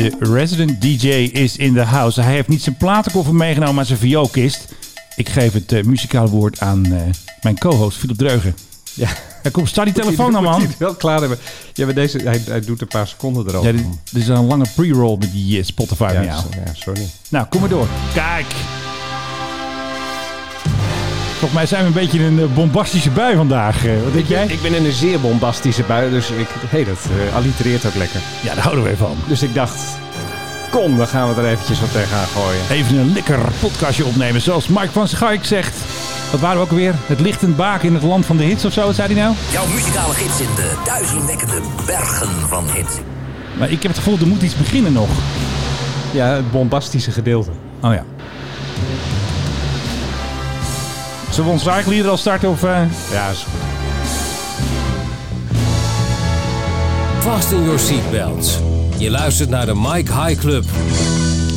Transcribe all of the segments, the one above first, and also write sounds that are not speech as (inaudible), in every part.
De resident DJ is in the house. Hij heeft niet zijn platenkoffer meegenomen, maar zijn vioolkist. Ik geef het eh, muzikale woord aan eh, mijn co-host Philip Dreugen. Ja. Ja, kom, sta die telefoon nou, man. hij het wel klaar hebben. Ja, maar deze, hij, hij doet een paar seconden erover. Ja, dit, dit is een lange pre-roll met die eh, Spotify ja, ja, sorry. Nou, kom maar door. Kijk. Volgens mij zijn we een beetje in een eh, bombastische bui vandaag. Eh, Wat denk jij? Ik ben in een zeer bombastische bui, dus ik, hey, dat eh, allitereert ook lekker. Ja, daar houden we van. Dus ik dacht, kom, dan gaan we er eventjes wat tegenaan gooien. Even een lekker podcastje opnemen. Zoals Mike van Schaik zegt. Wat waren we ook weer? Het lichtend baken in het land van de hits of zo, wat zei hij nou? Jouw muzikale gids in de duizelwekkende bergen van hits. Maar ik heb het gevoel, er moet iets beginnen nog. Ja, het bombastische gedeelte. Oh ja. Zullen we ons zaaklieder al starten? Of, eh? Ja, is goed. Fasten your seatbelts. Je luistert naar de Mike High Club.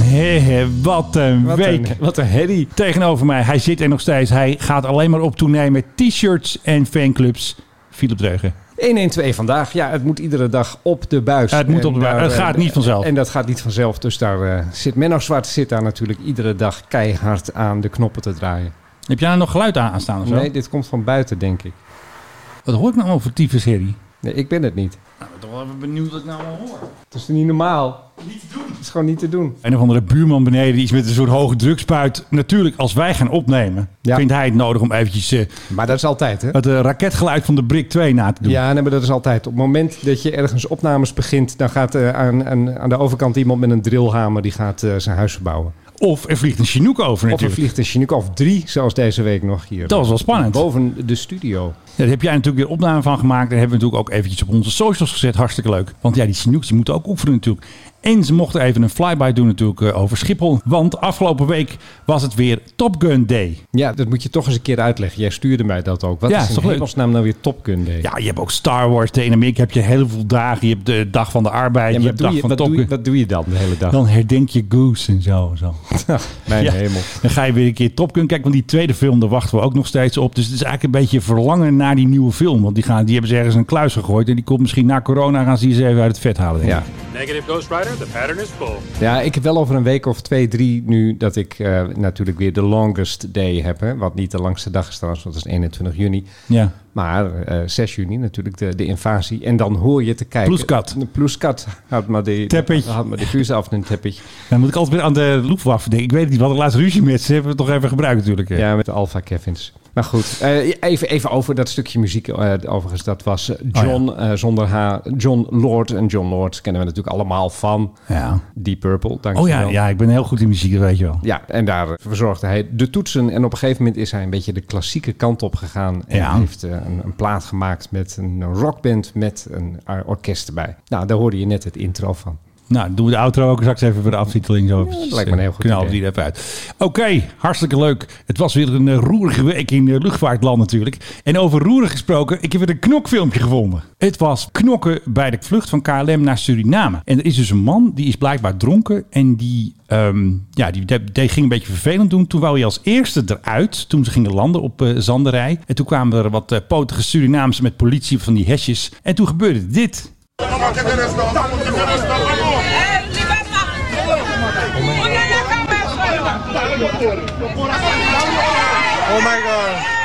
Hé, hé, wat een Wat week. een, wat een herrie. Tegenover mij, hij zit er nog steeds. Hij gaat alleen maar op tournee met t-shirts en fanclubs. Philip Dreugen. 112 vandaag. Ja, het moet iedere dag op de buis. Ja, het moet En op de buis. daar, Het gaat eh, niet vanzelf. En dat gaat niet vanzelf. Dus daar eh, zit Menno Zwart zit daar natuurlijk iedere dag keihard aan de knoppen te draaien. Heb jij nou nog geluid aan staan of zo? Nee, dit komt van buiten, denk ik. Wat hoor ik nou over tyfus, Harry? Nee, ik ben het niet. Nou, ik ben toch wel even benieuwd wat ik nou al hoor. Het is niet normaal. Niet te doen. Het is gewoon niet te doen. Een of andere buurman beneden die is met een soort hoge drukspuit. Natuurlijk, als wij gaan opnemen, Ja. vindt hij het nodig om eventjes eh, Maar dat is altijd, hè? het eh, raketgeluid van de Brick 2 na te doen. Ja, nee, maar dat is altijd. Op het moment dat je ergens opnames begint, dan gaat eh, aan, aan, aan de overkant iemand met een drillhamer die gaat eh, zijn huis verbouwen. Of er vliegt een Chinook over Of er natuurlijk. vliegt een Chinook of drie, zoals deze week nog hier. Dat was wel spannend. Boven de studio. Ja, daar heb jij natuurlijk weer opname van gemaakt. Daar hebben we natuurlijk ook eventjes op onze socials gezet. Hartstikke leuk. Want ja, die Chinooks die moeten ook oefenen natuurlijk. En ze mochten even een flyby doen natuurlijk eh, over Schiphol. Want afgelopen week was het weer Top Gun Day. Ja, dat moet je toch eens een keer uitleggen. Jij stuurde mij dat ook. Wat Ja, is is in hemelsnaam nou weer Top Gun Day? Ja, je hebt ook Star Wars Day. In Amerika heb je heel veel dagen. Je hebt de dag van de arbeid. Ja, je hebt dag je, van wat, Top doe je, wat doe je dan de hele dag? Dan herdenk je Goose en zo. zo. (laughs) Mijn Ja. hemel. Dan ga je weer een keer Top Gun kijken. Want die tweede film, daar wachten we ook nog steeds op. Dus het is eigenlijk een beetje verlangen naar die nieuwe film. Want die, gaan, die hebben ze ergens een kluis gegooid. En die komt misschien na corona gaan ze die eens even uit het vet halen. denk ik. Ja. Negative Ghost Rider, the pattern is full. ja, ik heb wel over een week of twee, drie nu dat ik eh, natuurlijk weer de longest day heb. Hè? Wat niet de langste dag is trouwens, want dat is 21 juni. Ja. Maar eh 6 juni natuurlijk de, de invasie. En dan hoor je te kijken. Ploeskat. Ploeskat. Houd maar de, Teppich. Houd maar de vuur af een teppich. Dan moet ik altijd weer aan de Luftwaffe denken. Ik weet het niet, we hadden laatst ruzie met ze. Hebben we het toch even gebruikt natuurlijk. hè. Ja, met de Alpha Kevins. Maar goed, eh, even, even over dat stukje muziek. eh, overigens, dat was eh, John Oh eh, zonder H. John Lord. En John Lord kennen we natuurlijk allemaal van Ja. Deep Purple. Oh Dankjewel. ja, ja, ik ben heel goed in muziek, dat weet je wel. Ja, en daar verzorgde hij de toetsen. En op een gegeven moment is hij een beetje de klassieke kant op gegaan. En Ja. heeft eh, een, een plaat gemaakt met een rockband met een eh, orkest erbij. Nou, daar hoorde je net het intro van. Nou, doen we de outro ook straks even voor de aftiteling. Zo eventjes, lijkt me een heel eh, goed idee. die er even uit. Oké, hartstikke leuk. Het was weer een eh, roerige week in eh, luchtvaartland natuurlijk. En over roerig gesproken, ik heb weer een knokfilmpje gevonden. Het was knokken bij de vlucht van KLM naar Suriname. En er is dus een man, die is blijkbaar dronken. En die, ehm, ja, die, die, ging een beetje vervelend doen. Toen wou hij als eerste eruit, toen ze gingen landen op eh, Zanderij. En toen kwamen er wat eh, potige Surinaamse met politie van die hesjes. En toen gebeurde dit. Oh my god.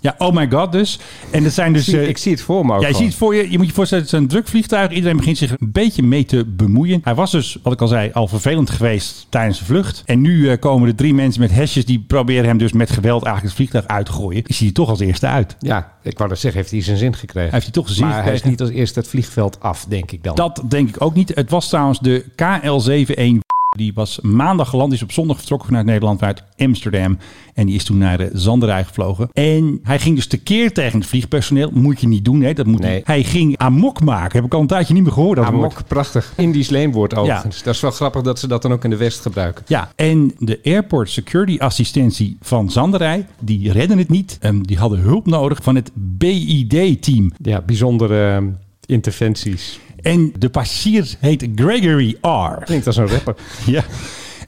Ja, oh my god dus. En dat zijn dus... Ik zie, eh, ik zie het voor me ook Jij ziet het voor je, je moet je voorstellen, het is een drukvliegtuig. Iedereen begint zich een beetje mee te bemoeien. Hij was dus, wat ik al zei, al vervelend geweest tijdens de vlucht. En nu eh, komen er drie mensen met hesjes die proberen hem dus met geweld eigenlijk het vliegtuig uit te gooien. Is hij er toch als eerste uit. Ja, ik wou dat zeggen, heeft hij zijn zin gekregen. Heeft hij toch zijn zin maar hij is gekregen? niet als eerste het vliegveld af, denk ik dan. Dat denk ik ook niet. Het was trouwens de KL71. Die was maandag geland, is op zondag vertrokken vanuit Nederland, vanuit Amsterdam. En die is toen naar de Zanderij gevlogen. En hij ging dus tekeer tegen het vliegpersoneel. Moet je niet doen, hè? Dat moet Nee. Hij ging amok maken. Heb ik al een tijdje niet meer gehoord. Dat woord. Amok, prachtig. Indisch leenwoord overigens. Dat is wel grappig dat ze dat dan ook in de West gebruiken. Ja, en de airport security assistentie van Zanderij, die redden het niet. Ehm, die hadden hulp nodig van het BID-team. Ja, bijzondere eh, interventies. En de passagier heet Gregory R. Klinkt als een rapper. Ja.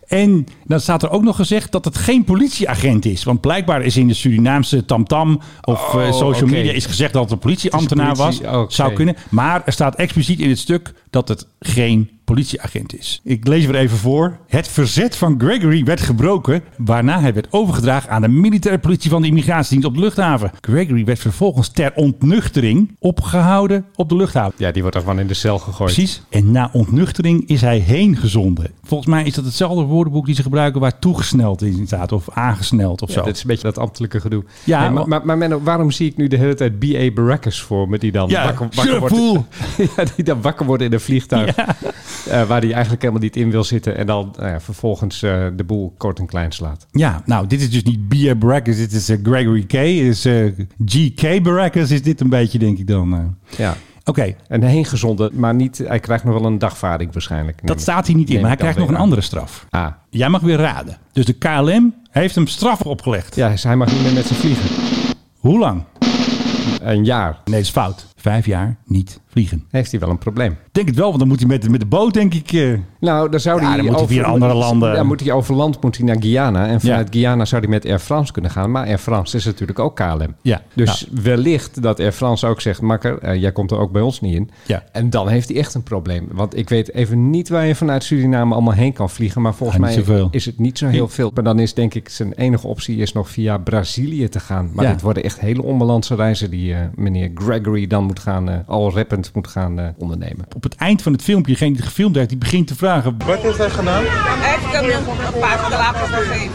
En Dan staat er ook nog gezegd dat het geen politieagent is. Want blijkbaar is in de Surinaamse tamtam of Oh, eh, social oké. media is gezegd dat het een politieambtenaar politie, was. Zou kunnen. Maar er staat expliciet in het stuk dat het geen politieagent is. Ik lees weer even voor. Het verzet van Gregory werd gebroken, waarna hij werd overgedragen aan de militaire politie van de immigratiedienst op de luchthaven. Gregory werd vervolgens ter ontnuchtering opgehouden op de luchthaven. Ja, die wordt er gewoon in de cel gegooid. Precies. En na ontnuchtering is hij heen gezonden. Volgens mij is dat hetzelfde woordenboek die ze gebruiken waar toegesneld in staat of aangesneld of Ja, zo. dat is een beetje dat ambtelijke gedoe. Ja, Nee, maar, maar, maar Menno, waarom zie ik nu de hele tijd B.A. Baracus voor me die dan Ja, wakker, wordt? (laughs) ja, die dan wakker wordt in een vliegtuig. eh, waar hij eigenlijk helemaal niet in wil zitten. En dan nou vervolgens eh, de boel kort en klein slaat. Ja, nou, dit is dus niet B.A. Baracus, dit is eh, Gregory K. Is G.K. Baracus is dit een beetje, denk ik dan. Ja. Oké, En heen gezonden, maar niet, hij krijgt nog wel een dagvaarding waarschijnlijk. dat staat hier niet in, maar hij krijgt nog een andere straf. Ah, Jij mag weer raden. Dus de KLM heeft hem straf opgelegd. ja, hij mag niet meer met zijn vliegen. Hoe lang? Een jaar Nee, dat is fout. Vijf jaar niet vliegen. heeft hij wel een probleem. Ik Denk het wel, want dan moet hij met, met de boot, denk ik. eh, Nou, dan zou Ja, hij dan moet hij via andere landen. Dan moet hij over land moet hij naar Guyana. En vanuit Ja. Guyana zou hij met Air France kunnen gaan. Maar Air France is natuurlijk ook KLM. Ja, Dus wellicht dat Air France ook zegt... Makker, eh, jij komt er ook bij ons niet in. Ja. En dan heeft hij echt een probleem. Want ik weet even niet waar je vanuit Suriname allemaal heen kan vliegen. Maar volgens niet mij zoveel. is het niet zo heel veel. Maar dan is denk ik zijn enige optie is nog via Brazilië te gaan. Maar dit worden echt hele onbalance reizen... die eh, meneer Gregory dan moet gaan... eh, al rappend moet gaan ondernemen. op het eind van het filmpje, degene die het gefilmd heeft, die begint te vragen... Wat is er gedaan? Heeft hem een paar klappen gegeven.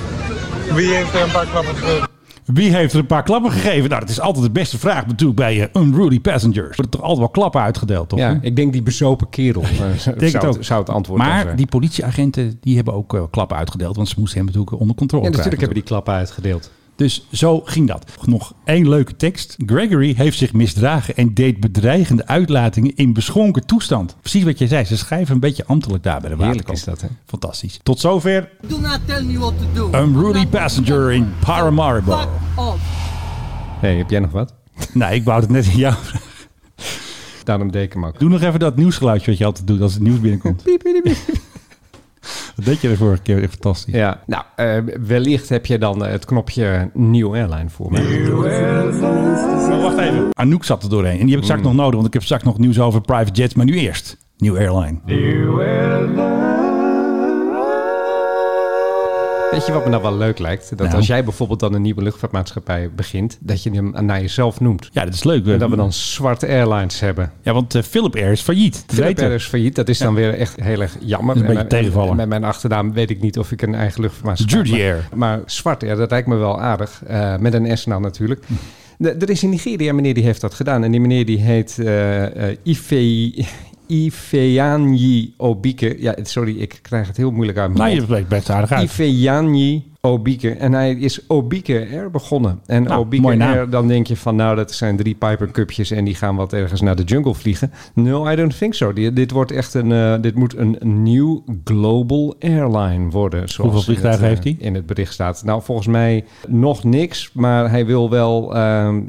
Wie heeft er een paar klappen gegeven? Wie heeft er een paar klappen gegeven? Nou, dat is altijd de beste vraag natuurlijk bij eh, Unruly Passengers. Er worden toch altijd wel klappen uitgedeeld, toch? Ja, ik denk die bezopen kerel. eh, zou, (laughs) Denk het ook. zou het antwoord Maar zijn. die politieagenten die hebben ook eh, klappen uitgedeeld. Want ze moesten hem natuurlijk onder controle Ja, natuurlijk hebben die klappen uitgedeeld. Dus zo ging dat. Nog één leuke tekst. Gregory heeft zich misdragen en deed bedreigende uitlatingen in beschonken toestand. Precies wat jij zei. Ze schrijven een beetje ambtelijk daar bij de Heerlijk waterkant. is dat, hè? Fantastisch. Tot zover Do not tell me what to do. Unruly Passenger in Paramaribo. Fuck off. hey, heb jij nog wat? Nee, ik wou het net in jou vragen. Daarom deed ik hem ook. Doe nog even dat nieuwsgeluidje wat je altijd doet als het nieuws binnenkomt. Wat deed je de vorige keer? Echt Fantastisch. Ja, nou, eh, wellicht heb je dan eh, het knopje New Airline voor me. Maar wacht even. Anouk zat er doorheen. En die heb ik straks nog nodig, want ik heb straks nog nieuws over private jets. Maar nu eerst. New Airline. Weet je wat me nou wel leuk lijkt? Dat Nou. als jij bijvoorbeeld dan een nieuwe luchtvaartmaatschappij begint, dat je hem naar jezelf noemt. Ja, dat is leuk. En dat we dan Zwart Airlines hebben. Ja, want eh, Philip Air is failliet. Philip. Air is failliet. Dat is dan weer echt heel erg jammer. Een En tegenvallen. Met mijn achternaam weet ik niet of ik een eigen luchtvaartmaatschappij heb. Air. Maar Zwart Air, dat lijkt me wel aardig. Eh, met een S dan natuurlijk. Hm. Er is in Nigeria een meneer die heeft dat gedaan. En die meneer die heet eh eh, Ife... Ifeanyi Obike. Ja, sorry, ik krijg het heel moeilijk uit mijn mond. je spreekt best aardig uit. Ifeanyi Obike. En hij is Obike Air begonnen. En Nou, naam. Air, dan denk je van nou, dat zijn drie Piper Cupjes en die gaan wat ergens naar de jungle vliegen. No, I don't think so. Dit wordt echt een, eh, dit moet een, nieuw global airline worden. Zoals Hoeveel vliegtuigen het, eh, heeft hij? In het bericht staat. Nou, volgens mij nog niks, maar hij wil wel ehm,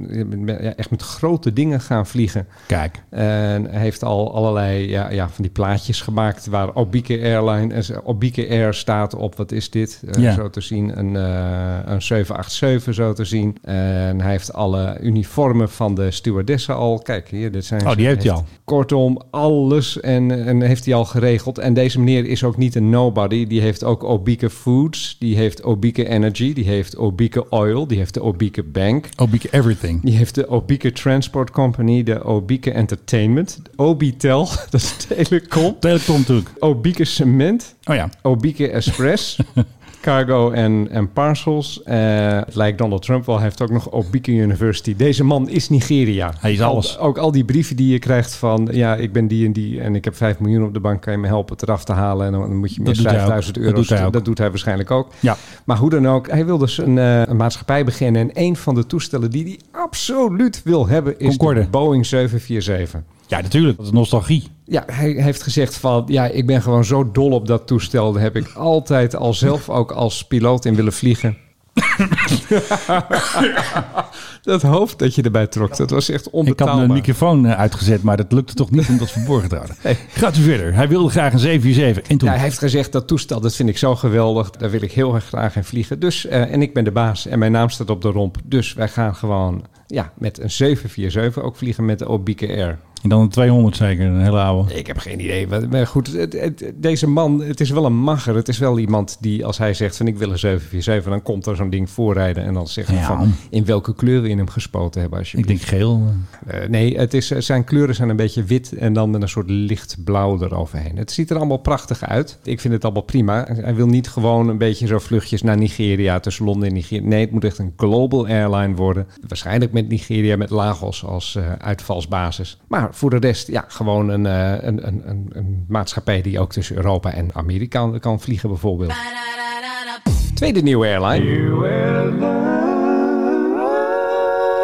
echt met grote dingen gaan vliegen. Kijk. En hij heeft al allerlei ja, ja, van die plaatjes gemaakt waar Obike Airline, eh, Obike Air staat op, wat is dit? Ja. Zo te zien, een, eh, een 787 zo te zien. En hij heeft alle uniformen van de stewardessen al. Kijk hier, dit zijn Oh, die heeft hij al. Kortom, alles en, en heeft hij al geregeld. En deze meneer is ook niet een nobody. Die heeft ook Obike Foods, die heeft Obike Energy, die heeft Obike Oil, die heeft de Obike Bank. Obike Everything. Die heeft de Obike Transport Company, de Obike Entertainment, Obitel, (laughs) dat is Telecom, Telecom natuurlijk. Obike Cement, Oh ja. Obike Express, (laughs) Cargo en, en Parcels. Eh, het lijkt Donald Trump wel, hij heeft ook nog Obike University. Deze man is Nigeria. Hij is Al- alles. ook al die brieven die je krijgt van, ja, ik ben die en die en ik heb 5 miljoen op de bank, kan je me helpen het eraf te halen? En dan, moet je meer Dat doet hij ook. 5000 Dat euro. doet hij ook. dat doet hij waarschijnlijk ook. Ja. Maar hoe dan ook, hij wil dus een, eh, een maatschappij beginnen. En een van de toestellen die hij absoluut wil hebben is Concorde. de Boeing 747. Ja, natuurlijk. Dat is nostalgie. Ja, hij heeft gezegd van, ja, ik ben gewoon zo dol op dat toestel. Daar heb ik altijd al zelf ook als piloot in willen vliegen. (laughs) Dat hoofd dat je erbij trok, dat was echt Ik had onbetaalbaar. mijn microfoon eh, uitgezet, maar dat lukte toch niet om dat verborgen te houden. Gaat u verder. Hij wilde graag een 747. En toen? Ja, hij heeft gezegd dat toestel, dat vind ik zo geweldig. Daar wil ik heel erg graag in vliegen. Dus, eh, en ik ben de baas en mijn naam staat op de romp. Dus wij gaan gewoon ja, met een 747 ook vliegen met de Obieke Air. En dan een 200 zeker, een hele oude. Ik heb geen idee. Maar goed, het- het- deze man, het is wel een magger. Het is wel iemand die, als hij zegt van ik wil een 747, dan komt er zo'n ding voorrijden. En dan we Ja. van in welke kleur we in hem gespoten hebben Ik alsjeblieft. denk geel. Eh, nee, het is, zijn kleuren zijn een beetje wit en dan met een soort licht blauw eroverheen. Het ziet er allemaal prachtig uit. Ik vind het allemaal prima. Hij wil niet gewoon een beetje zo vluchtjes naar Nigeria tussen Londen en Nigeria. Nee, het moet echt een global airline worden. Waarschijnlijk met Nigeria, met Lagos als eh, uitvalsbasis. Maar voor de rest, ja, gewoon een, eh, een, een, een, een maatschappij die ook tussen Europa en Amerika kan vliegen bijvoorbeeld. Tweede nieuwe airline.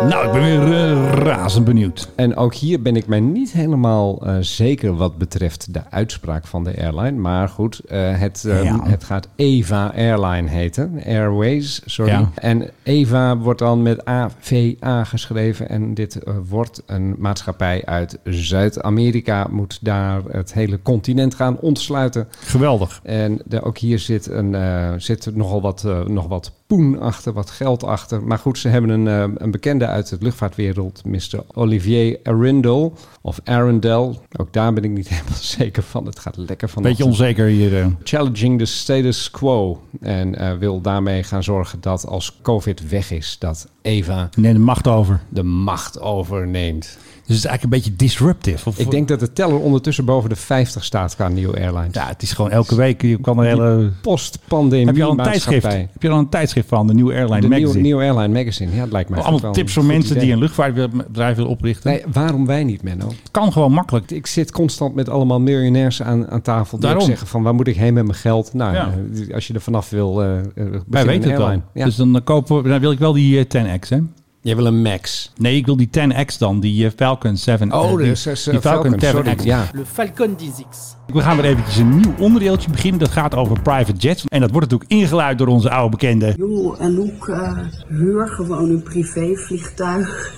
Nou, ik ben weer eh, razend benieuwd. En ook hier ben ik mij niet helemaal eh, zeker wat betreft de uitspraak van de airline. Maar goed, eh, het, Ja. het gaat Eva Airline heten. Airways, sorry. Ja. En Eva wordt dan met AVA geschreven. En dit wordt een maatschappij uit Zuid-Amerika. Moet daar het hele continent gaan ontsluiten. Geweldig. En de, ook hier zit, een, zit nogal wat, nog wat poen achter, wat geld achter. Maar goed, ze hebben een, eh, een bekende uit de luchtvaartwereld, Mr. Olivier Arundel. Of Arundel. Ook daar ben ik niet (laughs) helemaal zeker van. Het gaat lekker van. Beetje onzeker hier. eh. Challenging the status quo. En eh, wil daarmee gaan zorgen dat als COVID weg is, dat Eva Neem de macht over. de macht overneemt. Dus het is eigenlijk een beetje disruptive. Of, Ik denk dat de teller ondertussen boven de 50 staat qua nieuwe airlines. Ja, het is gewoon elke week. Je kan een hele... Post-pandemie Heb je al een tijdschrift? Heb je al een tijdschrift van de nieuwe Airline De nieuwe, Magazine? nieuwe Airline Magazine. Ja, het lijkt mij Allemaal wel tips voor mensen idee. die een luchtvaartbedrijf willen oprichten. Nee, waarom wij niet, Menno? Kan gewoon makkelijk. Ik zit constant met allemaal miljonairs aan, aan tafel die Daarom. zeggen van waar moet ik heen met mijn geld? Nou, Ja. eh, als je er vanaf wil, begin Wij een weten het al. Ja. Dus dan, kopen we, dan wil ik wel die eh, 10X, hè? Jij wil een Max. Nee, ik wil die 10X dan, die eh, Falcon 7. eh, Oh, die, dus is, die Falcon 7X. Ja. Le Falcon 10X. We gaan weer eventjes een nieuw onderdeeltje beginnen. Dat gaat over private jets. En dat wordt natuurlijk ingeluid door onze oude bekende. Joh, en ook eh, huur gewoon een privévliegtuig.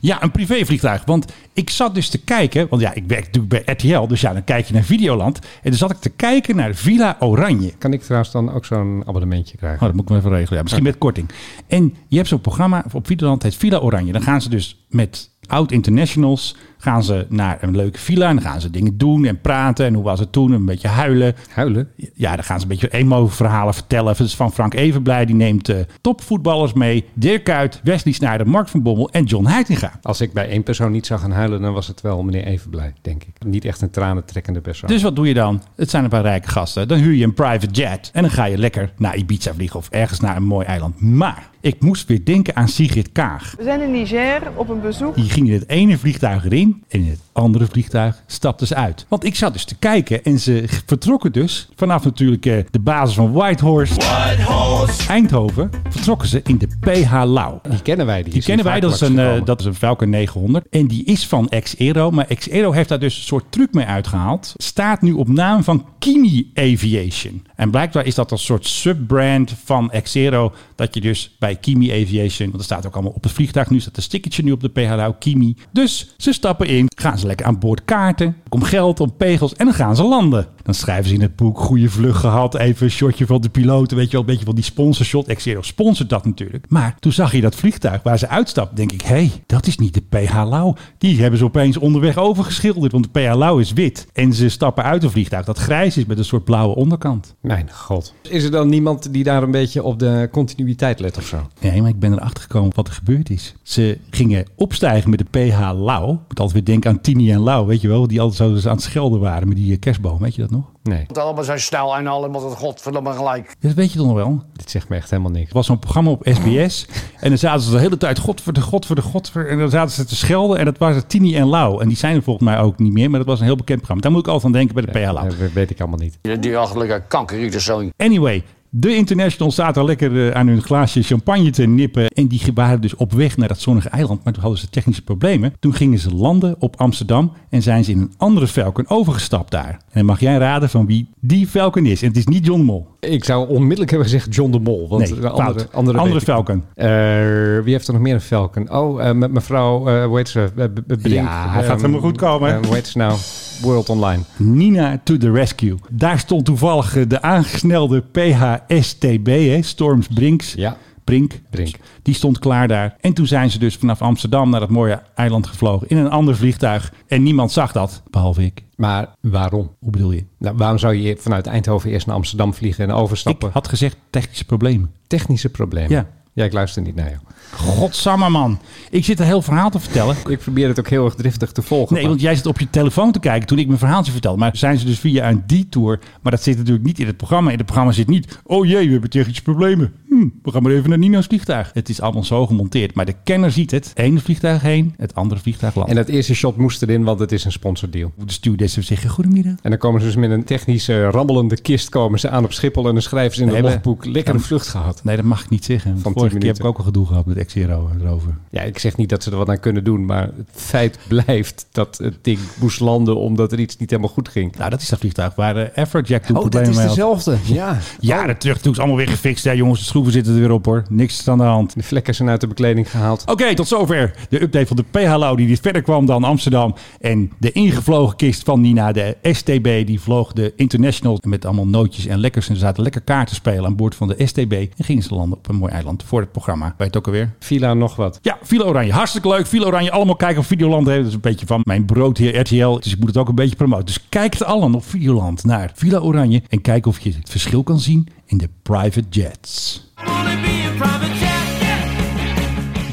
Ja, een privévliegtuig. Want ik zat dus te kijken. Want ja, ik werk natuurlijk bij RTL. Dus ja, dan kijk je naar Videoland. En dan zat ik te kijken naar Villa Oranje. Kan ik trouwens dan ook zo'n abonnementje krijgen? Oh, dat moet ik wel even regelen. Ja, misschien met korting. En je hebt zo'n programma op Videoland, het heet Villa Oranje. Dan gaan ze dus met oud-internationals gaan ze naar een leuke villa. En dan gaan ze dingen doen en praten. En hoe was het toen? Een beetje huilen. Huilen? Ja, dan gaan ze een beetje emo-verhalen vertellen. Het is van Frank Evenblij. Die neemt eh, topvoetballers mee. Dirk Kuyt, Wesley Sneijder, Mark van Bommel en John Heitinga. Als ik bij één persoon niet zou gaan huilen, dan was het wel meneer Evenblij, denk ik. Niet echt een tranentrekkende persoon. Dus wat doe je dan? Het zijn een paar rijke gasten. Dan huur je een private jet. En dan ga je lekker naar Ibiza vliegen of ergens naar een mooi eiland. Maar ik moest weer denken aan Sigrid Kaag. We zijn in Niger op een bezoek. Die ging in het ene vliegtuig erin en in het andere vliegtuig stapte ze uit. Want ik zat dus te kijken en ze vertrokken dus vanaf natuurlijk eh, de basis van Whitehorse, Eindhoven, vertrokken ze in de PH Lau. die kennen wij. Die, Die kennen wij, dat is, een, gekomen. dat is een Falcon 900. En die is van Ex-Aero. Maar Ex-Aero heeft daar dus een soort truc mee uitgehaald. Staat nu op naam van Kimi Aviation. En blijkbaar is dat een soort subbrand van Ex-Aero. Dat je dus bij Kimi Aviation... Want er staat ook allemaal op het vliegtuig. Nu staat een stickertje nu op de PHL Kimi. Dus ze stappen in. Gaan ze lekker aan boord kaarten. Om geld, om pegels. En dan gaan ze landen. Dan schrijven ze in het boek... Goede vlucht gehad. Even een shotje van de piloten. Weet je wel, een beetje van die sponsorshot. Ex-Aero sponsort dat natuurlijk. Maar toen zag je dat vliegtuig waar ze uitstapt. Denk ik, hé, hey, dat is niet de PH Lau. Die hebben ze opeens onderweg overgeschilderd. Want de PH Lau is wit. En ze stappen uit een vliegtuig dat grijs is met een soort blauwe onderkant. Mijn god. Is er dan niemand die daar een beetje op de continuïteit let of zo? Nee, maar ik ben erachter gekomen wat er gebeurd is. Ze gingen opstijgen met de PH Lau. Ik moet altijd weer denken aan Tini en Lau, weet je wel. Die altijd zo aan het schelden waren met die eh, kerstboom. Weet je dat nog? Nee, Het allemaal zo snel en allemaal het godverdomme gelijk. Ja, dat weet je toch nog wel? dit zegt me echt helemaal niks. Het was zo'n programma op SBS. (laughs) en dan zaten ze de hele tijd God voor de God voor de God. voor- En dan zaten ze te schelden. En dat waren Tini en Lau. En die zijn er volgens mij ook niet meer. Maar dat was een heel bekend programma. Daar moet ik altijd aan denken bij de PH Lau. Dat weet ik allemaal niet. Die achterlijke kankerrieten zo. Anyway, De International zaten lekker eh, aan hun glaasje champagne te nippen. En die waren dus op weg naar dat zonnige eiland. Maar toen hadden ze technische problemen. Toen gingen ze landen op Amsterdam. En zijn ze in een andere Falcon overgestapt daar. En dan mag jij raden van wie die Falcon is. En het is niet John de Mol. Ik zou onmiddellijk hebben gezegd John de Mol. Want Nee, de andere, andere, Andere Falcon. Eh, wie heeft er nog meer een Falcon? Oh, eh, met mevrouw, eh hoe heet ze? B- B- Brink. Ja, hij gaat Ehm, helemaal goed komen. hoe heet ze nou? (laughs) World Online. Nina to the rescue. Daar stond toevallig eh, de aangesnelde PHSTB, hè, Storms Brinks. Ja. Brink. Brink. Die stond klaar daar. En toen zijn ze dus vanaf Amsterdam naar dat mooie eiland gevlogen. In een ander vliegtuig. En niemand zag dat, behalve ik. Maar waarom? Hoe bedoel je? Nou, waarom zou je vanuit Eindhoven eerst naar Amsterdam vliegen en Ik overstappen? had gezegd technische problemen. Technische problemen. Ja. Ja, ik luister niet naar jou. Godsamme man. Ik zit een heel verhaal te vertellen. Ik probeer het ook heel erg driftig te volgen. Nee, want jij zit op je telefoon te kijken toen ik mijn verhaaltje vertelde. Maar zijn ze dus via een detour. Maar dat zit natuurlijk niet in het programma. In het programma zit niet. Oh jee, we hebben technische problemen. Hm, we gaan maar even naar Nino's vliegtuig. Het is allemaal zo gemonteerd. Maar de kenner ziet het. Het ene vliegtuig heen, het andere vliegtuig landt. En dat eerste shot moest erin, want het is een sponsordeal. de stewardessen zeggen goedemiddag. En dan komen ze dus met een technische rammelende kist komen ze aan op Schiphol en dan schrijven ze in het Nee, logboek lekkere vlucht gehad. Nee, dat mag ik niet zeggen. Van Vorige 10 keer heb ik ook al gedoe gehad met Xero erover. Ja, ik zeg niet dat ze er wat aan kunnen doen, maar het feit blijft dat het ding moest landen omdat er iets niet helemaal goed ging. Nou, dat is dat vliegtuig waar uh, Afrojack toen Oh, dat problemen is mee had. dezelfde. Ja. Jaren terug, toen is allemaal weer gefixt. Ja, jongens, de schroeven zitten er weer op hoor. Niks is aan de hand. De vlekken zijn uit de bekleding gehaald. Oké, tot zover de update van de PH die die verder kwam dan Amsterdam. En de ingevlogen kist van Nina, de STB, die vloog de International met allemaal nootjes en lekkers. En ze zaten lekker kaarten spelen aan boord van de STB. En gingen ze landen op een mooi eiland voor het programma. Weet je het ook alweer? Villa nog wat. Ja, Villa Oranje. Hartstikke leuk. Villa Oranje. Allemaal kijken op Videoland. hè. Dat is een beetje van mijn brood hier RTL. Dus ik moet het ook een beetje promoten. Dus kijk het allen op Videoland naar Villa Oranje. En kijk of je het verschil kan zien in de private jets. I wanna be a private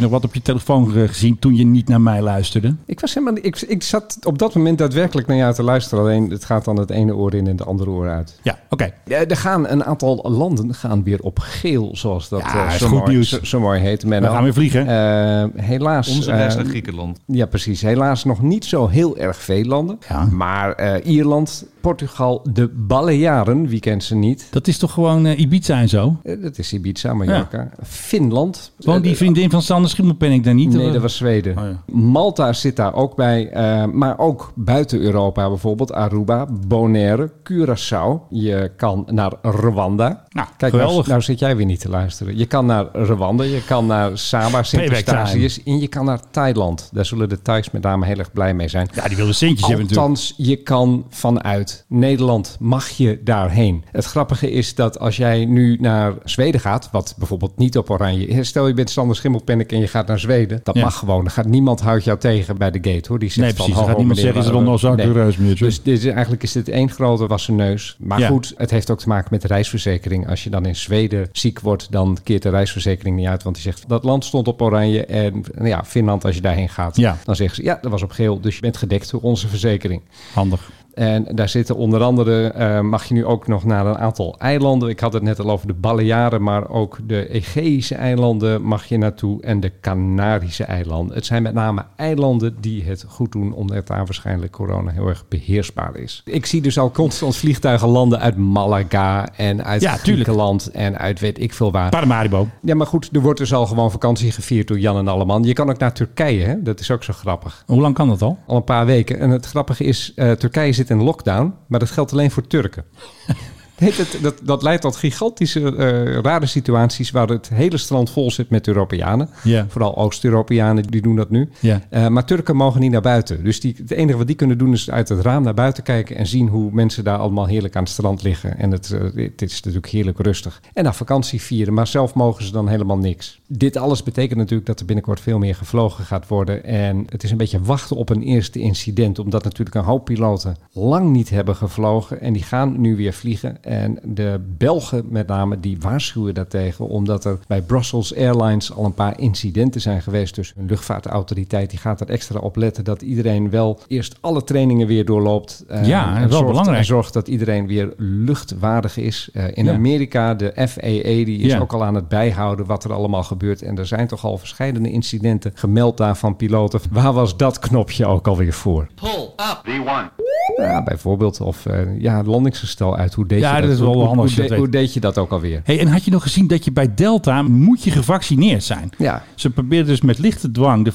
Nog wat op je telefoon gezien toen je niet naar mij luisterde? Ik, was helemaal, ik, ik zat op dat moment daadwerkelijk naar jou te luisteren. Alleen het gaat dan het ene oor in en het andere oor uit. Ja, oké. Ja, er gaan een aantal landen gaan weer op geel, zoals dat Ja, eh, zo, goed mooi, nieuws. Zo, zo mooi heet. Menno. We gaan weer vliegen. Eh, helaas. Onze reis eh, naar Griekenland. Ja, precies. Helaas nog niet zo heel erg veel landen. Ja. Maar eh, Ierland, Portugal, de Balearen, wie kent ze niet? Dat is toch gewoon Ibiza en zo? Dat is Ibiza, Mallorca. Finland. Gewoon die vriendin van Sander Schimmelpenning daar niet? Nee, dat was Zweden. Oh, ja. Malta zit daar ook bij. eh, maar ook buiten Europa bijvoorbeeld. Aruba, Bonaire, Curaçao. Je kan naar Rwanda. Nou, Kijk, nou, nou zit jij weer niet te luisteren. Je kan naar Rwanda, je kan naar Saba, Sint-Eustatius en je kan naar Thailand. Daar zullen de Thais met name heel erg blij mee zijn. Ja, die wilde centjes hebben natuurlijk. Althans, je kan vanuit Nederland, mag je daarheen. Het grappige is dat als jij nu naar Zweden gaat, wat bijvoorbeeld niet op oranje... Stel je bent Sander Schimmelpennik en je gaat naar Zweden. Dat Ja. mag gewoon. Dan gaat niemand houdt jou tegen bij de gate hoor. Die zegt Nee, van, precies. Dan gaat niemand zeggen, is er wel nog zo'n nee. reus, meneertje. Dus dit is, eigenlijk is dit één grote wassen neus. Maar Ja. goed, het heeft ook te maken met de reisverzekering. Als je dan in Zweden ziek wordt, dan keert de reisverzekering niet uit. Want die zegt, dat land stond op oranje. En nou ja, Finland, als je daarheen gaat, Ja. dan zeggen ze, ja, dat was op geel. Dus je bent gedekt door onze verzekering. Handig. En daar zitten onder andere, eh, mag je nu ook nog naar een aantal eilanden. Ik had het net al over de Balearen, maar ook de Egeïsche eilanden mag je naartoe. En de Canarische eilanden. Het zijn met name eilanden die het goed doen, omdat daar waarschijnlijk corona heel erg beheersbaar is. Ik zie dus al constant vliegtuigen landen uit Malaga en uit Ja. Griekenland en uit weet ik veel waar. Paramaribo. Ja, maar goed, er wordt dus al gewoon vakantie gevierd door Jan en Alleman. Je kan ook naar Turkije, hè? dat is ook zo grappig Hoe lang kan dat al? al een paar weken. En het grappige is, eh, Turkije zit in lockdown, maar dat geldt alleen voor Turken. (laughs) Het, dat, dat leidt tot gigantische eh, rare situaties waar het hele strand vol zit met Europeanen. Vooral Oost-Europeanen, die doen dat nu. Eh, maar Turken mogen niet naar buiten. Dus die, het enige wat die kunnen doen is uit het raam naar buiten kijken en zien hoe mensen daar allemaal heerlijk aan het strand liggen. En het, eh, het is natuurlijk heerlijk rustig. En dan vakantie vieren, maar zelf mogen ze dan helemaal niks. Dit alles betekent natuurlijk dat er binnenkort veel meer gevlogen gaat worden. En het is een beetje wachten op een eerste incident, omdat natuurlijk een hoop piloten lang niet hebben gevlogen. En die gaan nu weer vliegen. En de Belgen met name, die waarschuwen daartegen, omdat er bij Brussels Airlines al een paar incidenten zijn geweest. Dus een luchtvaartautoriteit die gaat er extra op letten dat iedereen wel eerst alle trainingen weer doorloopt. Eh, Ja, dat is en wel zorgt, belangrijk. En zorgt dat iedereen weer luchtwaardig is. Eh, in Ja. Amerika, de FAA, die is Ja. ook al aan het bijhouden wat er allemaal gebeurt. En er zijn toch al verschillende incidenten gemeld daar van piloten. Waar was dat knopje ook alweer voor? Pull up. V1. Ja, bijvoorbeeld. Of eh, ja, landingsgestel uit. Hoe deed Ja, dat? is wel Hoe- Hoe, de- deed je dat ook alweer? Hey, en had je nog gezien dat je bij Delta moet je gevaccineerd zijn? Ja. Ze proberen dus met lichte dwang de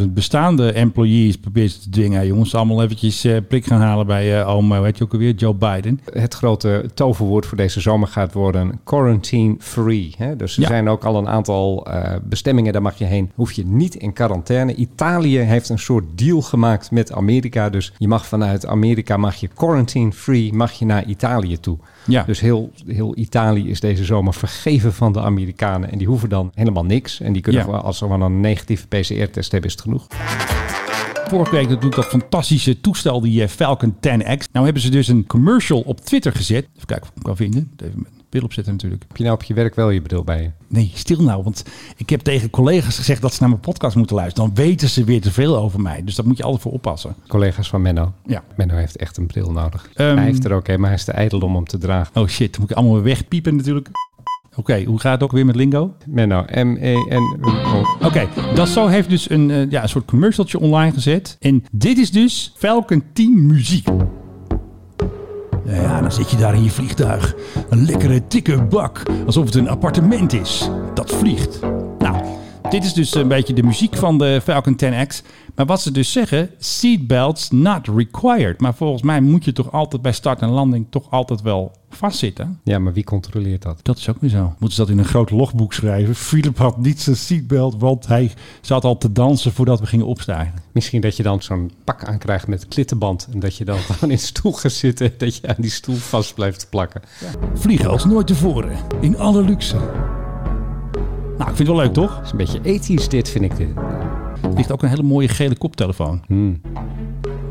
75.000 bestaande employees proberen ze te dwingen. Jongens, allemaal eventjes eh, prik gaan halen bij eh oom, weet je ook alweer, Joe Biden. Het grote toverwoord voor deze zomer gaat worden quarantine free. Hè? Dus er Ja. zijn ook al een aantal eh, bestemmingen, daar mag je heen. Hoef je niet in quarantaine. Italië heeft een soort deal gemaakt met Amerika. Dus je mag vanuit Amerika, mag je quarantine free, mag je naar Italië toe. Ja. Dus heel, heel Italië is deze zomer vergeven van de Amerikanen. En die hoeven dan helemaal niks. En die kunnen Ja. gewoon, als ze maar een negatieve PCR-test hebben, is het genoeg. Vorige week natuurlijk dat fantastische toestel, die eh, Falcon 10X. Nou hebben ze dus een commercial op Twitter gezet. Even kijken of ik hem kan vinden. Even bril opzetten natuurlijk. Heb je nou op je werk wel je bedoel bij je? Nee, stil nou, want ik heb tegen collega's gezegd dat ze naar mijn podcast moeten luisteren. Dan weten ze weer te veel over mij. Dus daar moet je altijd voor oppassen. Collega's van Menno. Ja. Menno heeft echt een bril nodig. Ehm, hij heeft er ook een, maar hij is te ijdel om hem te dragen. Oh shit, dan moet ik allemaal weer wegpiepen natuurlijk. Oké, hoe gaat het ook weer met lingo? Menno, M-E-N-O. Oké, Dassault heeft dus een, eh, ja, een soort commercialtje online gezet. En dit is dus Falcon 10 muziek. Ja, dan zit je daar in je vliegtuig. Een lekkere dikke bak. Alsof het een appartement is. Dat vliegt. Nou, dit is dus een beetje de muziek van de Falcon 10X. Maar wat ze dus zeggen, seatbelts not required. Maar volgens mij moet je toch altijd bij start en landing toch altijd wel vastzitten. Ja, maar wie controleert dat? Dat is ook weer zo. Moeten ze dat in een groot logboek schrijven? (laughs) Philip had niet zijn seatbelt, want hij zat al te dansen voordat we gingen opstijgen. Misschien dat je dan zo'n pak aankrijgt met klittenband. En dat je dan (laughs) gewoon in de stoel gaat zitten. en Dat je aan die stoel vast blijft plakken. Vliegen als nooit tevoren. In alle luxe. Nou, ik vind het wel leuk, toch? Dat is een beetje ethisch dit, vind ik dit. Er ligt ook een hele mooie gele koptelefoon.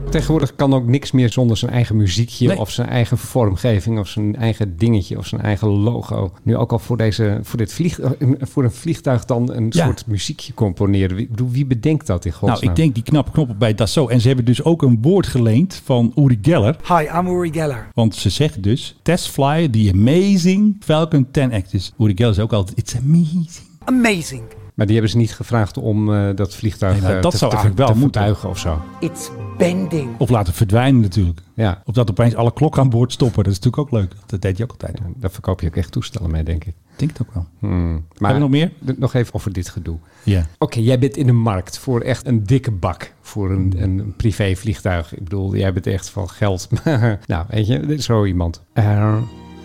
Tegenwoordig kan ook niks meer zonder zijn eigen muziekje. Nee. Of zijn eigen vormgeving. Of zijn eigen dingetje. Of zijn eigen logo. Nu ook al voor, deze, voor, dit vlieg, voor een vliegtuig dan een Ja. soort muziekje componeren. Wie, wie bedenkt dat in godsnaam? Nou, ik denk die knappe knoppen bij Dassault. En ze hebben dus ook een woord geleend van Uri Geller. Hi, I'm Uri Geller. Want ze zeggen dus, test fly the amazing Falcon 10X. Dus Uri Geller is ook altijd, it's amazing. Amazing. Maar die hebben ze niet gevraagd om eh, dat vliegtuig Nee, maar eh, dat te, zou te, eigenlijk wel te moeten. vertuigen of zo. It's bending. Of laten verdwijnen natuurlijk. Ja, Of dat opeens alle klokken aan boord stoppen. Dat is natuurlijk ook leuk. Dat deed je ook altijd. daar verkoop je ook echt toestellen mee, denk ik. Ik denk het ook wel. Hmm. Heb je nog meer? Nog even over dit gedoe. Ja. Oké, jij bent in de markt voor echt een dikke bak. Voor een, een privévliegtuig. Ik bedoel, jij bent echt van geld. (laughs) nou, weet je, dit is zo iemand. Eh,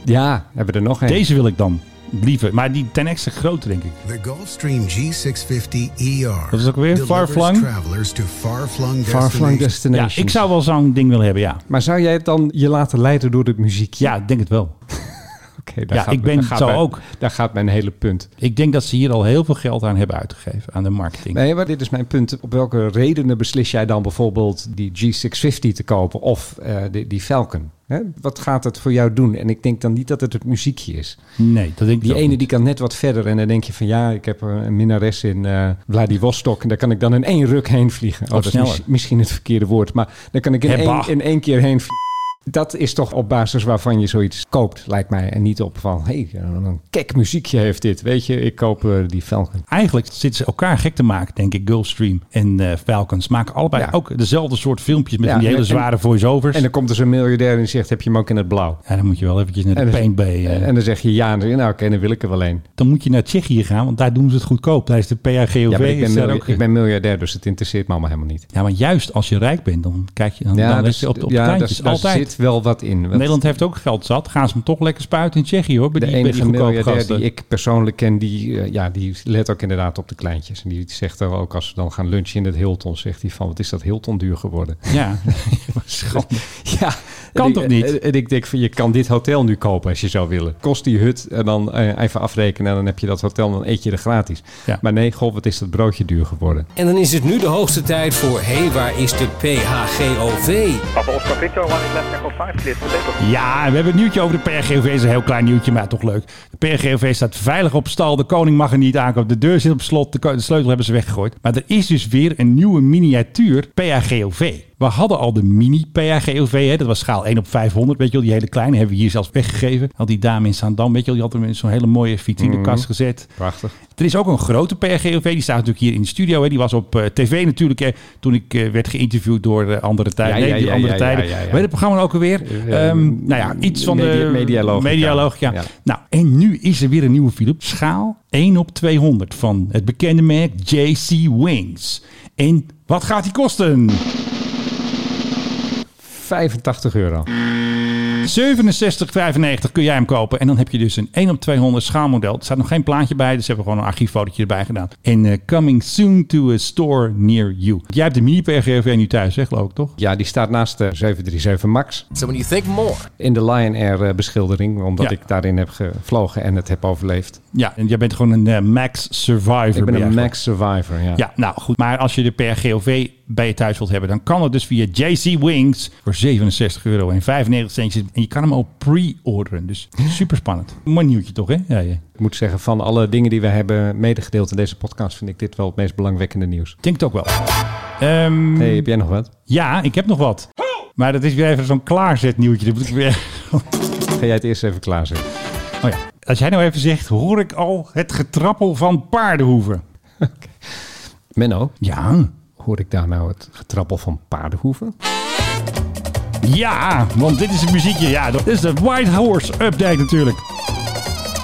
ja, hebben we er nog een. Deze wil ik dan liever. Maar die 10X is groter, denk ik. The Gulfstream G650ER. Dat is ook weer far-flung? travelers to far-flung Far-flung destinations. Ja, ik zou wel zo'n ding willen hebben, ja. Maar zou jij het dan je laten leiden door het muziekje? Ja, ik denk het wel. Ja, ik ben zo mijn- ook. Daar gaat mijn hele punt. Ik denk dat ze hier al heel veel geld aan hebben uitgegeven. Aan de marketing. Nee, maar dit is mijn punt. Op welke redenen beslis jij dan bijvoorbeeld die G650 te kopen of eh, die, die Falcon? Hè? Wat gaat het voor jou doen? En ik denk dan niet dat het het muziekje is. Nee, dat denk ik Die ene niet. die kan net wat verder en dan denk je van ja, ik heb een minnares in eh, Vladivostok en daar kan ik dan in één ruk heen vliegen. Oh, dat is mis- misschien het verkeerde woord, maar dan kan ik in, één, in één keer heen vliegen. Dat is toch op basis waarvan je zoiets koopt, lijkt mij. En niet op van, hé, hey, een kek muziekje heeft dit. Weet je, ik koop eh, die Falcon. Eigenlijk zitten ze elkaar gek te maken, denk ik. Gulfstream en eh Falcons maken allebei Ja. ook dezelfde soort filmpjes met Ja, die hele en- zware voice-overs. En dan komt er zo'n miljardair en die zegt, heb je hem ook in het blauw? ja, dan moet je wel eventjes naar de En dan- Paint Bay. eh. En dan zeg je ja, en dan, nou oké, dan wil ik er wel een. dan moet je naar Tsjechië gaan, want daar doen ze het goedkoop. Daar is de PAGOV. Ja, ik ben, ook, ik ben miljardair, dus het interesseert me allemaal helemaal niet. ja, maar juist als je rijk bent, dan kijk je dan, dan dus- je op, op de ja, daar Altijd. zit wel wat in. Want Nederland heeft ook geld zat. Gaan ze hem toch lekker spuiten in Tsjechië hoor. Bij de die, bij die enige miljardair gasten. die ik persoonlijk ken, die, eh, ja, die let ook inderdaad op de kleintjes. En die zegt er ook, als we dan gaan lunchen in het Hilton, zegt hij van, wat is dat Hilton duur geworden? Ja, (laughs) schande. (laughs) Ja, Kan toch niet? En, en ik denk van, je kan dit hotel nu kopen als je zou willen. Kost die hut en dan eh, even afrekenen en dan heb je dat hotel en dan eet je er gratis. Ja. Maar nee, goh, wat is dat broodje duur geworden? En dan is het nu de hoogste tijd voor... Hé, hey, waar is de PHGOV? Papa Oscar Victor, one is left echo 5, clear for takeoff. Ja, we hebben een nieuwtje over de PRGOV. is een heel klein nieuwtje, maar toch leuk. De PRGOV staat veilig op stal. De koning mag er niet aankomen. De deur zit op slot. De, sleutel hebben ze weggegooid. Maar er is dus weer een nieuwe miniatuur PRGOV. We hadden al de mini PHGOV, hè, dat was schaal 1 op 500, weet je wel, die hele kleine hebben we hier zelfs weggegeven. Al die dame in Zaandam, weet je wel, die had hem in zo'n hele mooie vitrinekast Mhm. gezet. Prachtig. Er is ook een grote PHGOV, die staat natuurlijk hier in de studio. Hè. Die was op eh, tv natuurlijk, hè, toen ik eh, werd geïnterviewd door eh, Andere Tijden. Ja, ja, Andere Tijden. Weet het programma ook alweer? Ehm, nou ja, iets van Media- de... Medialogica. Medialogica. Ja. Nou, en nu is er weer een nieuwe Philip. Schaal 1 op 200 van het bekende merk JC Wings. En wat gaat die kosten? 85 euro. 67,95 kun jij hem kopen. En dan heb je dus een 1 op 200 schaalmodel. Er staat nog geen plaatje bij, dus ze hebben gewoon een archieffotootje erbij gedaan. En eh, coming soon to a store near you. Jij hebt de mini PGV nu thuis, hè, geloof ik, toch? Ja, die staat naast de 737 MAX. So when you think more, In de Lion Air eh, beschildering, omdat Ja. ik daarin heb gevlogen en het heb overleefd. Ja, en jij bent gewoon een eh, Max Survivor. Ik ben een. Max Survivor, ja. Ja, nou goed. Maar als je de PRGOV bij je thuis wilt hebben, dan kan het dus via JC Wings voor 67 euro en 95 centjes. En je kan hem al pre-orderen. Dus super spannend. Mooi nieuwtje toch, hè? Ja, ja. Ik moet zeggen, van alle dingen die we hebben medegedeeld in deze podcast, vind ik dit wel het meest belangwekkende nieuws. Ik denk het ook wel. Ehm, hey, heb jij nog wat? Ja, ik heb nog wat. Maar dat is weer even zo'n klaarzet nieuwtje. Dat moet ik weer... Ga jij het eerst even klaarzetten? Oh ja. Als jij nou even zegt, hoor ik al het getrappel van paardenhoeven. (laughs) Menno, Ja. Hoor ik daar nou het getrappel van paardenhoeven? Ja, want dit is een muziekje. Ja, dat is de White Horse update natuurlijk.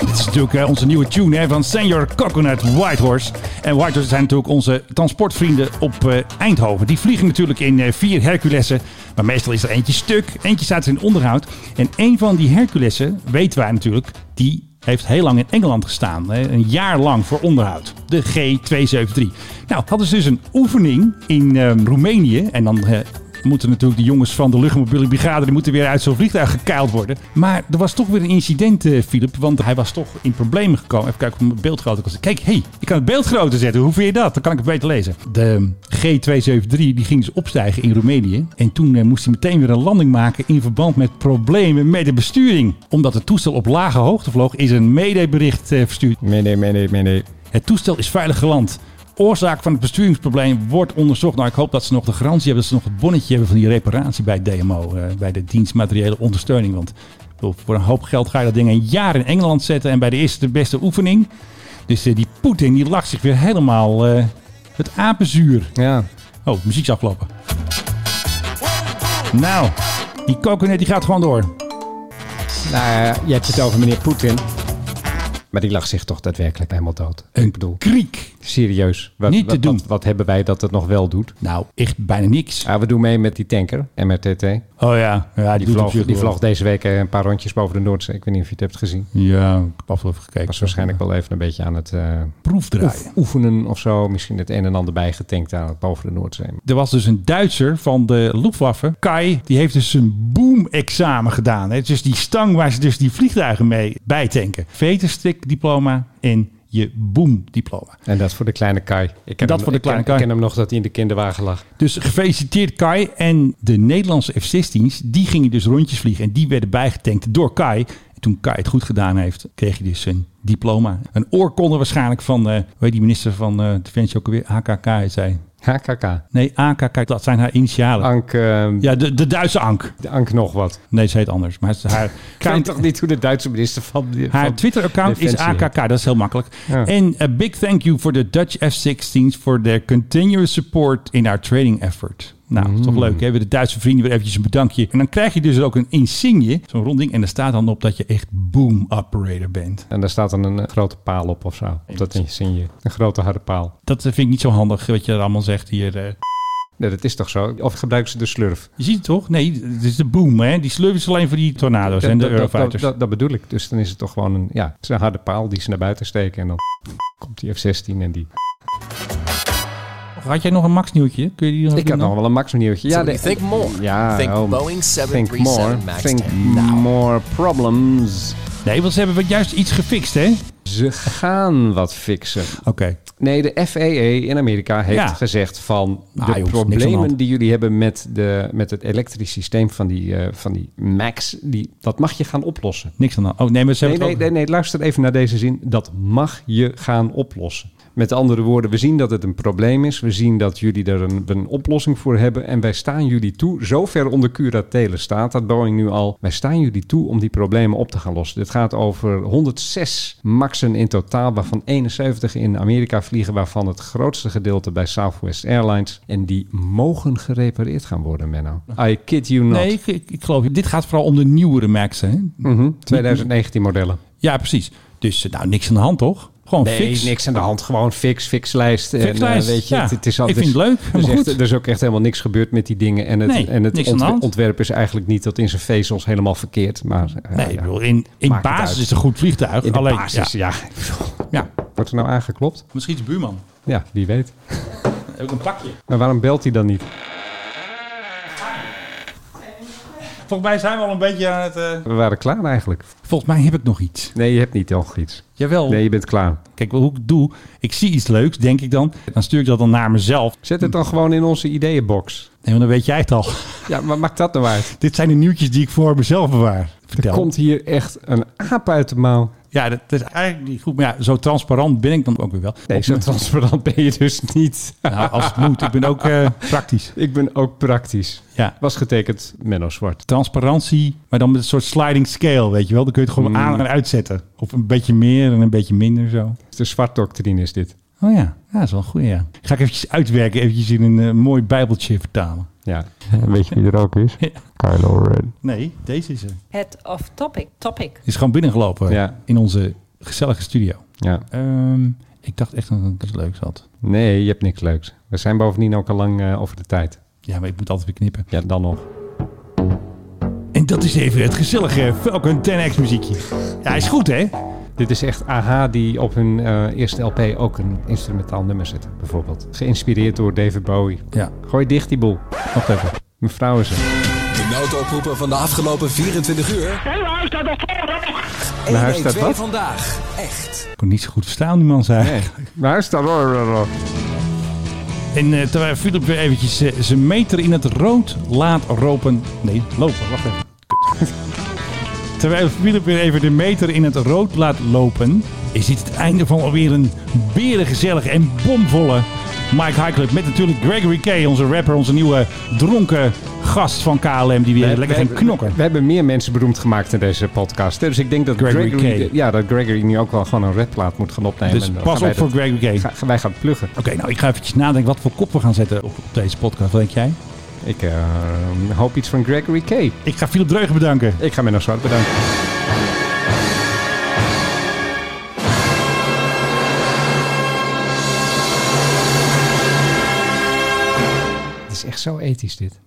Dit is natuurlijk eh, onze nieuwe tune van Senior Coconut White Horse. En White Horse zijn natuurlijk onze transportvrienden op eh, Eindhoven. Die vliegen natuurlijk in eh, vier Herculessen. Maar meestal is er eentje stuk. Eentje staat in onderhoud. En een van die Herculessen, weten wij natuurlijk, die heeft heel lang in Engeland gestaan. Een jaar lang voor onderhoud. De G273. Nou, hadden ze dus een oefening in eh, Roemenië. En dan eh, moeten natuurlijk de jongens van de luchtmobiele brigade... die moeten weer uit zo'n vliegtuig gekeild worden. Maar er was toch weer een incident, eh, Philip. Want hij was toch in problemen gekomen. Even kijken of ik mijn beeld groter kan zetten. Kijk, hey, ik kan het beeld groter zetten. Hoe vind je dat? Dan kan ik het beter lezen. De G273 die ging dus opstijgen in Roemenië. En toen eh, moest hij meteen weer een landing maken... in verband met problemen met de besturing. Omdat het toestel op lage hoogte vloog... is een medebericht eh, verstuurd. Nee, nee, nee, nee. Het toestel is veilig geland. Oorzaak van het besturingsprobleem wordt onderzocht. Nou, ik hoop dat ze nog de garantie hebben, dat ze nog het bonnetje hebben van die reparatie bij DMO, eh, bij de dienstmateriële ondersteuning. Want voor een hoop geld ga je dat ding een jaar in Engeland zetten en bij de eerste de beste oefening. Dus eh, die Poetin die lacht zich weer helemaal eh, het apenzuur. Ja, Oh, muziek is afgelopen. Nou, die coconut die gaat gewoon door. nou je hebt het over meneer Poetin. Maar die lag zich toch daadwerkelijk helemaal dood. Een ik bedoel, kriek. Serieus. Wat, Niet te wat, doen. Wat, wat hebben wij dat het nog wel doet? Nou, echt bijna niks. Ja, we doen mee met die tanker, MRTT. Oh ja, ja die, Die zich die wel. vloog deze week eh, een paar rondjes boven de Noordzee. Ik weet niet of je het hebt gezien. Ja, ik heb af en toe even gekeken. Was waarschijnlijk wel even een beetje aan het eh, proefdraaien. oef- oefenen of zo. Misschien het een en ander bijgetankt aan het boven de Noordzee. Er was dus een Duitser van de Luftwaffe, Kai, die heeft dus een boom-examen gedaan. hè. Dus die stang waar ze dus die vliegtuigen mee bijtanken. Veterstrik diploma en je boom-diploma. En dat voor de kleine Kai. Ik ken Dat hem, voor de ik ken- kleine Kai. Ik ken hem nog dat hij in de kinderwagen lag. Dus gefeliciteerd Kai. En de Nederlandse F-16's, die gingen dus rondjes vliegen. En die werden bijgetankt door Kai. En toen Kai het goed gedaan heeft, kreeg hij dus een diploma. Een oorkonde waarschijnlijk van, eh hoe heet die minister van eh Defensie ook alweer? HKK zij. HKK. Nee, AKK, dat zijn haar initialen. Ank, eh, Ja, de, de Duitse Ank. de Ank nog wat. Nee, ze heet anders. Maar haar, (laughs) Ik weet toch niet hoe de Duitse minister van... haar van Twitter-account is heet. AKK. Dat is heel makkelijk. Ja. En a big thank you for the Dutch F-16's for their continuous support in our training effort. Nou, dat is toch leuk. Hè? We de Duitse vrienden weer eventjes een bedankje. En dan krijg je dus ook een insigne, zo'n ronding. En daar staat dan op dat je echt boom operator bent. En daar staat dan een eh, grote paal op of zo. Op dat insigne. Een grote harde paal. Dat eh, vind ik niet zo handig, wat je er allemaal zegt hier. eh. Nee, dat is toch zo? Of gebruiken ze de slurf? Je ziet het toch? Nee, het is de boom. Hè? Die slurf is alleen voor die tornado's en de Eurofighters. dat, dat bedoel ik. Dus dan is het toch gewoon een, ja, het is een harde paal die ze naar buiten steken. En dan komt die F-16 en die... Had jij nog een Max nieuwtje? Kun je die nog Ik had nog wel een Max nieuwtje. Ja, think more, ja, think oh, Boeing think 737 more. MAX Think 10 now. more problems. Nee, want ze hebben juist iets gefixt, hè? Ze gaan wat fixen. Oké. Nee, de FAA in Amerika heeft Ja. gezegd van Ah, de jongens, problemen die jullie hebben met, de, met het elektrisch systeem van die, eh, van die Max, die, dat mag je gaan oplossen. Niks aan de Oh, nee, maar ze Nee, hebben nee, het nee, ook- nee, luister even naar deze zin. Dat mag je gaan oplossen. Met andere woorden, we zien dat het een probleem is. We zien dat jullie er een, een oplossing voor hebben. En wij staan jullie toe, zover onder curatele staat dat Boeing nu al. Wij staan jullie toe om die problemen op te gaan lossen. Dit gaat over 106 maxen in totaal, waarvan 71 in Amerika vliegen. Waarvan het grootste gedeelte bij Southwest Airlines. En die mogen gerepareerd gaan worden, Menno. I kid you not. Nee, ik, ik, ik geloof. Dit gaat vooral om de nieuwere Max, hè? Mhm, 2019 modellen. Ja, precies. Dus eh, nou, niks aan de hand, toch? Gewoon Nee, fix. niks aan de hand. Gewoon fix, fixlijst. En, Fixlijst, eh, weet je, ja. het, het is al, Ik het vind het leuk, Er is, echt, er ook echt helemaal niks gebeurd met die dingen. En het, Nee, en het ontwerp is eigenlijk niet tot in zijn vezels helemaal verkeerd. Maar eh, Nee, ja, ik bedoel, in, in basis is het een goed vliegtuig. In alleen, basis, ja. ja. Wordt er nou aangeklopt? Misschien is buurman. Ja, wie weet. Heb ik een pakje. Maar waarom belt hij dan niet? Volgens mij zijn we al een beetje aan het... eh, We waren klaar eigenlijk. Volgens mij heb ik nog iets. Nee, je hebt niet nog iets. Jawel. Nee, je bent klaar. Kijk, hoe ik het doe, ik zie iets leuks, denk ik dan. Dan stuur ik dat dan naar mezelf. Zet het dan gewoon in onze ideeënbox. Nee, want dan weet jij het al. Ja, maar maakt dat nou uit? (laughs) Dit zijn de nieuwtjes die ik voor mezelf bewaar. Er Vertel. komt hier echt een aap uit de mouw. Ja, dat, is eigenlijk niet goed. Maar ja, zo transparant ben ik dan ook weer wel. Nee, zo transparant ben je dus niet. Nou, als het moet. Ik ben ook eh, (laughs) praktisch. Ik ben ook praktisch. Ja. Was getekend Menno Zwart. Transparantie, maar dan met een soort sliding scale, weet je wel. Dan kun je het gewoon Mm. aan en uitzetten. Of een beetje meer en een beetje minder zo. De zwart-doctrine is dit. Oh ja, ja dat is wel goed, ja. Ga ik eventjes uitwerken, eventjes in een eh, mooi bijbeltje vertalen. Ja. (laughs) Weet je wie er ook is? Kylo Ren. Nee, deze is er. Het of topic. Topic. Is gewoon binnengelopen Ja. in onze gezellige studio. Ja. Ehm, ik dacht echt dat ik het leuks had. Nee, je hebt niks leuks. We zijn bovendien ook al lang eh, over de tijd. Ja, maar ik moet altijd weer knippen. Ja, dan nog. En dat is even het gezellige Falcon 10X muziekje. Ja, is goed hè? Dit is echt AHA die op hun eh, eerste LP ook een instrumentaal nummer zetten, bijvoorbeeld. Geïnspireerd door David Bowie. Ja. Gooi dicht die boel. Wacht even. Mevrouw is er. De noodoproepen van de afgelopen 24 uur. Maar hij staat 112 wat? vandaag. Echt. Ik kon niet zo goed verstaan, die man zei. Nee. (laughs) Maar hij staat... En eh, terwijl Philip weer eventjes eh, zijn meter in het rood laat ropen. Nee, lopen. Wacht even. Kut. (laughs) terwijl Philip weer even de meter in het rood laat lopen, is dit het einde van alweer een berengezellige en bomvolle Mike High Club. Met natuurlijk Gregory K, onze rapper, onze nieuwe dronken gast van KLM, die weer lekker ging knokken. We hebben meer mensen beroemd gemaakt in deze podcast. hè. Dus ik denk dat Gregory Gregory, K. ja, dat Gregory nu ook wel gewoon een rapplaat moet gaan opnemen. Dus pas op voor dat- Gregory K. Ga- wij gaan pluggen. Oké, nou ik ga eventjes nadenken wat voor kop we gaan zetten op, op deze podcast. Wat denk jij? Ik eh, hoop iets van Gregory K. Ik ga Philip Dreugen bedanken. Ik ga Menno Zwart bedanken. Het is echt zo ethisch dit.